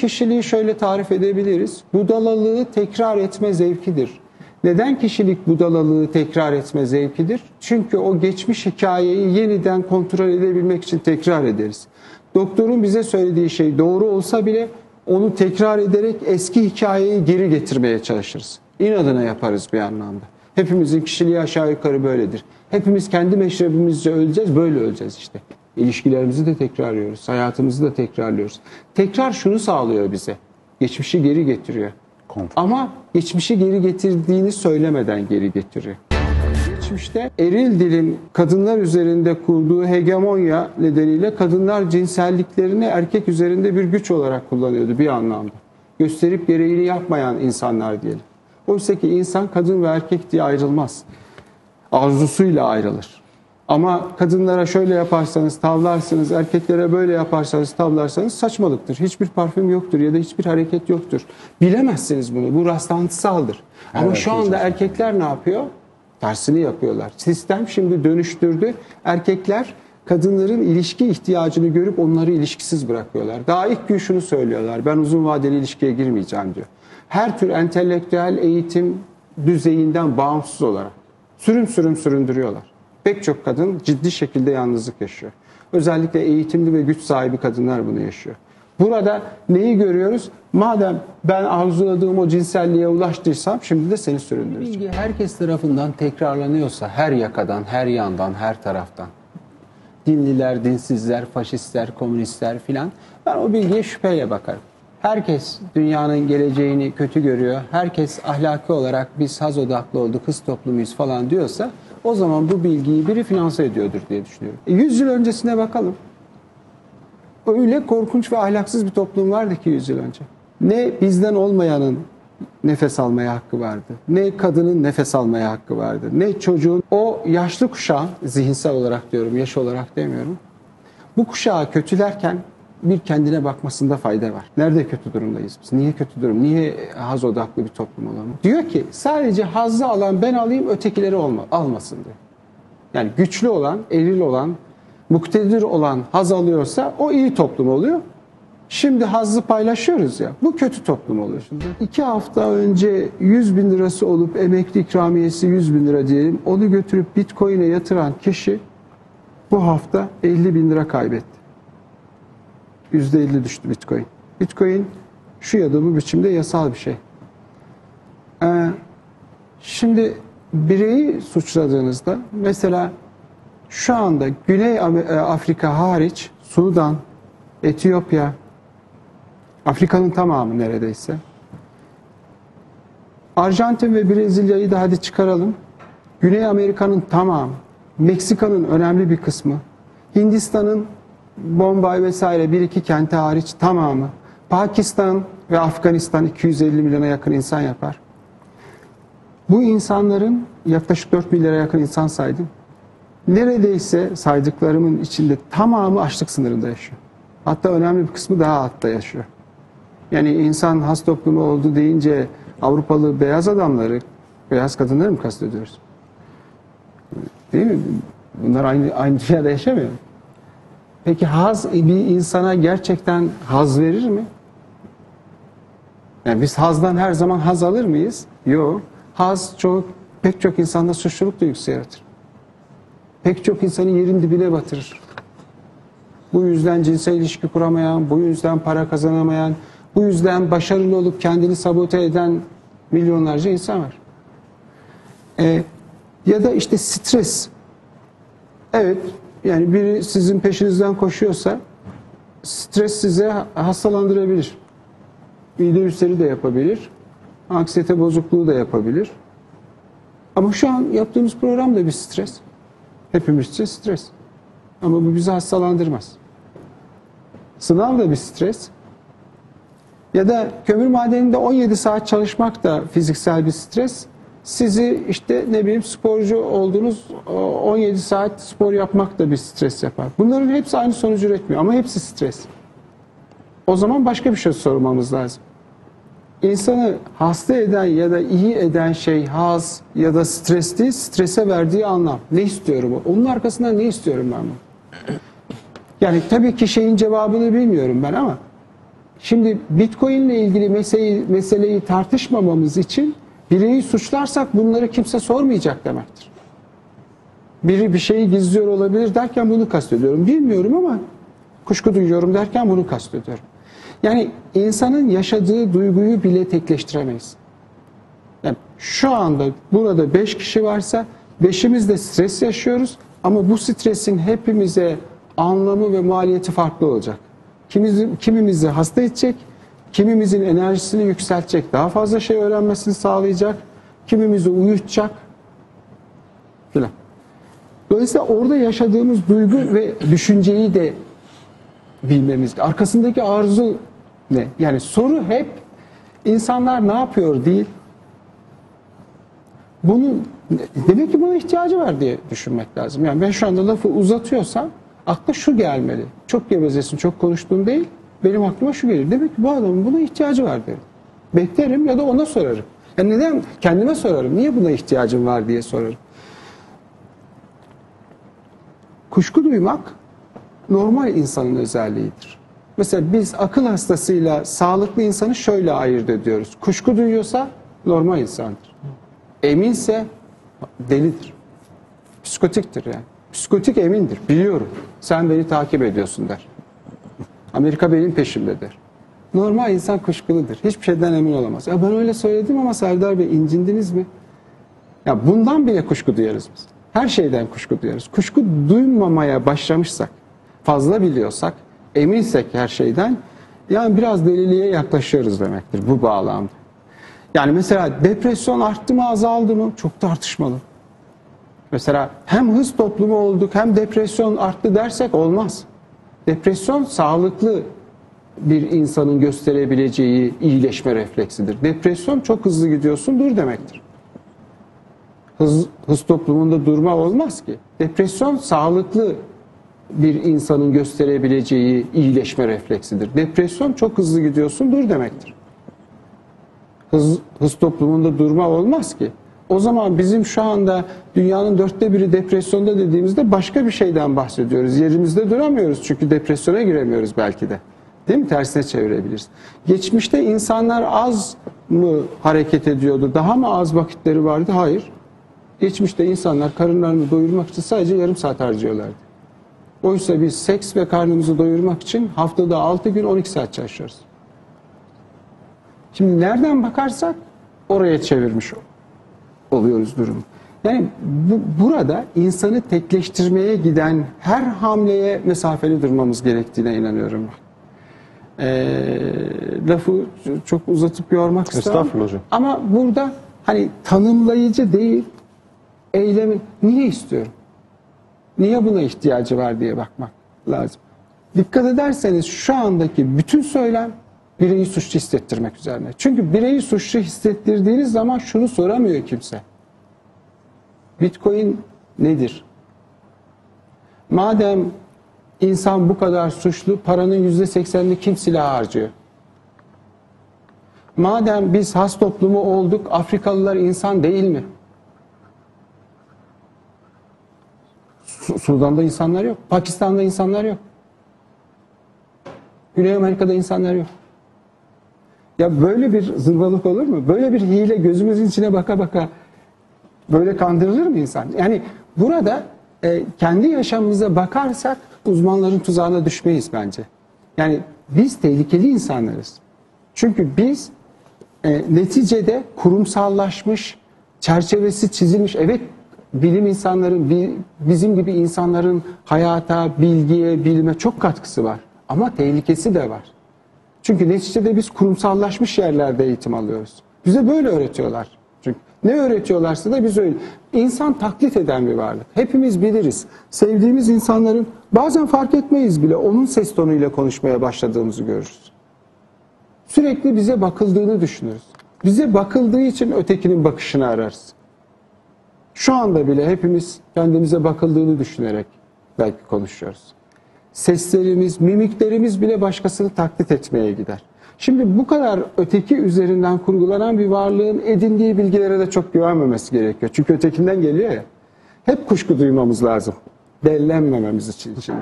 Kişiliği şöyle tarif edebiliriz. Budalalığı tekrar etme zevkidir. Neden kişilik budalalığı tekrar etme zevkidir? Çünkü o geçmiş hikayeyi yeniden kontrol edebilmek için tekrar ederiz. Doktorun bize söylediği şey doğru olsa bile onu tekrar ederek eski hikayeyi geri getirmeye çalışırız. İnadına yaparız bir anlamda. Hepimizin kişiliği aşağı yukarı böyledir. Hepimiz kendi meşrebimizce öleceğiz, böyle öleceğiz işte. İlişkilerimizi de tekrarlıyoruz, hayatımızı da tekrarlıyoruz. Tekrar şunu sağlıyor bize. Geçmişi geri getiriyor. Konfor. Ama geçmişi geri getirdiğini söylemeden geri getiriyor. Geçmişte eril dilin kadınlar üzerinde kurduğu hegemonya nedeniyle kadınlar cinselliklerini erkek üzerinde bir güç olarak kullanıyordu bir anlamda. Gösterip gereğini yapmayan insanlar diyelim. Oysa ki insan kadın ve erkek diye ayrılmaz. Arzusuyla ayrılır. Ama kadınlara şöyle yaparsanız tavlarsınız, erkeklere böyle yaparsanız tavlarsanız saçmalıktır. Hiçbir parfüm yoktur ya da hiçbir hareket yoktur. Bilemezsiniz bunu. Bu rastlantısaldır. Ama Evet, şu anda erkekler ne yapıyor? Tersini yapıyorlar. Sistem şimdi dönüştürdü. Erkekler kadınların ilişki ihtiyacını görüp onları ilişkisiz bırakıyorlar. Daha ilk gün şunu söylüyorlar. Ben uzun vadeli ilişkiye girmeyeceğim diyor. Her tür entelektüel eğitim düzeyinden bağımsız olarak sürüm sürüm süründürüyorlar. Pek çok kadın ciddi şekilde yalnızlık yaşıyor. Özellikle eğitimli ve güç sahibi kadınlar bunu yaşıyor. Burada neyi görüyoruz? Madem ben arzuladığım o cinselliğe ulaştıysam şimdi de seni süründüreceğim. Bilgi herkes tarafından tekrarlanıyorsa her yakadan, her yandan, her taraftan dinliler, dinsizler, faşistler, komünistler filan. Ben o bilgiye şüpheyle bakarım. Herkes dünyanın geleceğini kötü görüyor. Herkes ahlaki olarak biz haz odaklı olduk, kız toplumuyuz falan diyorsa o zaman bu bilgiyi biri finanse ediyordur diye düşünüyorum. E, 100 yıl öncesine bakalım. Öyle korkunç ve ahlaksız bir toplum vardı ki 100 yıl önce. Ne bizden olmayanın nefes almaya hakkı vardı. Ne kadının nefes almaya hakkı vardı. Ne çocuğun o yaşlı kuşağın zihinsel olarak diyorum, yaş olarak demiyorum. Bu kuşağı kötülerken bir kendine bakmasında fayda var. Nerede kötü durumdayız biz? Niye kötü durum? Niye haz odaklı bir toplum olalım? Diyor ki sadece hazzı alan ben alayım ötekileri olma, almasın diyor. Yani güçlü olan, eril olan, muktedir olan haz alıyorsa o iyi toplum oluyor. Şimdi hazzı paylaşıyoruz ya. Bu kötü toplum oluyor şimdi. İki hafta önce 100 bin lirası olup emekli ikramiyesi 100 bin lira diyelim. Onu götürüp bitcoin'e yatıran kişi bu hafta 50 bin lira kaybetti. %50 düştü bitcoin. Bitcoin şu ya da bu biçimde yasal bir şey. Ee, şimdi bireyi suçladığınızda mesela şu anda Güney e, Afrika hariç Sudan, Etiyopya, Afrika'nın tamamı neredeyse. Arjantin ve Brezilya'yı da hadi çıkaralım. Güney Amerika'nın tamamı, Meksika'nın önemli bir kısmı, Hindistan'ın Bombay vesaire bir iki kenti hariç tamamı, Pakistan ve Afganistan 250 milyona yakın insan yapar. Bu insanların yaklaşık 4 milyara yakın insan saydım. Neredeyse saydıklarımın içinde tamamı açlık sınırında yaşıyor. Hatta önemli bir kısmı daha altta yaşıyor. Yani insan has toplumu oldu deyince Avrupalı beyaz adamları, beyaz kadınları mı kastediyoruz? Değil mi? Bunlar aynı, aynı dünyada yaşamıyor. Peki haz bir insana gerçekten haz verir mi? Yani biz hazdan her zaman haz alır mıyız? Yok. Haz çok, pek çok insanda suçluluk duygusu yaratır. Pek çok insanı yerin dibine batırır. Bu yüzden cinsel ilişki kuramayan, bu yüzden para kazanamayan, bu yüzden başarılı olup kendini sabote eden milyonlarca insan var. Ee, ya da işte stres. Evet, yani biri sizin peşinizden koşuyorsa stres size hastalandırabilir. Mide ülseri de yapabilir. Anksiyete bozukluğu da yapabilir. Ama şu an yaptığımız program da bir stres. Hepimiz için stres. Ama bu bizi hastalandırmaz. Sınav da bir stres. Ya da kömür madeninde 17 saat çalışmak da fiziksel bir stres. Sizi işte ne bileyim sporcu olduğunuz o 17 saat spor yapmak da bir stres yapar. Bunların hepsi aynı sonucu üretmiyor ama hepsi stres. O zaman başka bir şey sormamız lazım. İnsanı hasta eden ya da iyi eden şey haz ya da stres değil, strese verdiği anlam. Ne istiyorum? Onun arkasından ne istiyorum ben bu? Yani tabii ki şeyin cevabını bilmiyorum ben ama Şimdi Bitcoin ile ilgili meseleyi, meseleyi tartışmamamız için bireyi suçlarsak bunları kimse sormayacak demektir. Biri bir şeyi gizliyor olabilir derken bunu kastediyorum. Bilmiyorum ama kuşku duyuyorum derken bunu kastediyorum. Yani insanın yaşadığı duyguyu bile tekleştiremeyiz. Yani şu anda burada 5 kişi varsa beşimiz de stres yaşıyoruz ama bu stresin hepimize anlamı ve maliyeti farklı olacak. Kimimizi, kimimizi hasta edecek, kimimizin enerjisini yükseltecek, daha fazla şey öğrenmesini sağlayacak, kimimizi uyutacak filan. Dolayısıyla orada yaşadığımız duygu ve düşünceyi de bilmemiz. Arkasındaki arzu ne? Yani soru hep insanlar ne yapıyor değil. Bunun demek ki buna ihtiyacı var diye düşünmek lazım. Yani ben şu anda lafı uzatıyorsam akla şu gelmeli. Çok gevezesin, çok konuştuğun değil. Benim aklıma şu gelir. Demek ki bu adamın buna ihtiyacı var derim. Beklerim ya da ona sorarım. Yani neden? Kendime sorarım. Niye buna ihtiyacım var diye sorarım. Kuşku duymak normal insanın özelliğidir. Mesela biz akıl hastasıyla sağlıklı insanı şöyle ayırt ediyoruz. Kuşku duyuyorsa normal insandır. Eminse delidir. Psikotiktir yani. Psikotik emindir. Biliyorum. Sen beni takip ediyorsun der. Amerika benim peşimde der. Normal insan kuşkuludur. Hiçbir şeyden emin olamaz. Ya ben öyle söyledim ama Serdar Bey incindiniz mi? Ya bundan bile kuşku duyarız biz. Her şeyden kuşku duyarız. Kuşku duymamaya başlamışsak, fazla biliyorsak, eminsek her şeyden yani biraz deliliğe yaklaşıyoruz demektir bu bağlamda. Yani mesela depresyon arttı mı azaldı mı çok tartışmalı. Mesela hem hız toplumu olduk hem depresyon arttı dersek olmaz. Depresyon sağlıklı bir insanın gösterebileceği iyileşme refleksidir. Depresyon çok hızlı gidiyorsun dur demektir. Hız, hız toplumunda durma olmaz ki. Depresyon sağlıklı bir insanın gösterebileceği iyileşme refleksidir. Depresyon çok hızlı gidiyorsun dur demektir. Hız, hız toplumunda durma olmaz ki. O zaman bizim şu anda dünyanın dörtte biri depresyonda dediğimizde başka bir şeyden bahsediyoruz. Yerimizde duramıyoruz çünkü depresyona giremiyoruz belki de. Değil mi? Tersine çevirebiliriz. Geçmişte insanlar az mı hareket ediyordu? Daha mı az vakitleri vardı? Hayır. Geçmişte insanlar karınlarını doyurmak için sadece yarım saat harcıyorlardı. Oysa biz seks ve karnımızı doyurmak için haftada 6 gün 12 saat çalışıyoruz. Şimdi nereden bakarsak oraya çevirmiş oluyoruz durumu. Yani bu, burada insanı tekleştirmeye giden her hamleye mesafeli durmamız gerektiğine inanıyorum ben. Ee, lafı çok uzatıp yormak istemem. Estağfurullah hocam. Ama burada hani tanımlayıcı değil, eylemi niye istiyorum? Niye buna ihtiyacı var diye bakmak lazım. Dikkat ederseniz şu andaki bütün söylem bireyi suçlu hissettirmek üzerine. Çünkü bireyi suçlu hissettirdiğiniz zaman şunu soramıyor kimse. Bitcoin nedir? Madem insan bu kadar suçlu, paranın yüzde seksenini kim silah harcıyor? Madem biz has toplumu olduk, Afrikalılar insan değil mi? Su- Sudan'da insanlar yok, Pakistan'da insanlar yok. Güney Amerika'da insanlar yok. Ya böyle bir zırvalık olur mu? Böyle bir hile gözümüzün içine baka baka böyle kandırılır mı insan? Yani burada e, kendi yaşamımıza bakarsak uzmanların tuzağına düşmeyiz bence. Yani biz tehlikeli insanlarız. Çünkü biz e, neticede kurumsallaşmış, çerçevesi çizilmiş, evet bilim insanların, bi- bizim gibi insanların hayata, bilgiye, bilime çok katkısı var. Ama tehlikesi de var. Çünkü neticede biz kurumsallaşmış yerlerde eğitim alıyoruz. Bize böyle öğretiyorlar. Çünkü ne öğretiyorlarsa da biz öyle. İnsan taklit eden bir varlık. Hepimiz biliriz. Sevdiğimiz insanların bazen fark etmeyiz bile onun ses tonuyla konuşmaya başladığımızı görürüz. Sürekli bize bakıldığını düşünürüz. Bize bakıldığı için ötekinin bakışını ararız. Şu anda bile hepimiz kendimize bakıldığını düşünerek belki konuşuyoruz. Seslerimiz, mimiklerimiz bile başkasını taklit etmeye gider. Şimdi bu kadar öteki üzerinden kurgulanan bir varlığın edindiği bilgilere de çok güvenmemesi gerekiyor. Çünkü ötekinden geliyor ya. Hep kuşku duymamız lazım. Dellenmememiz için içinde.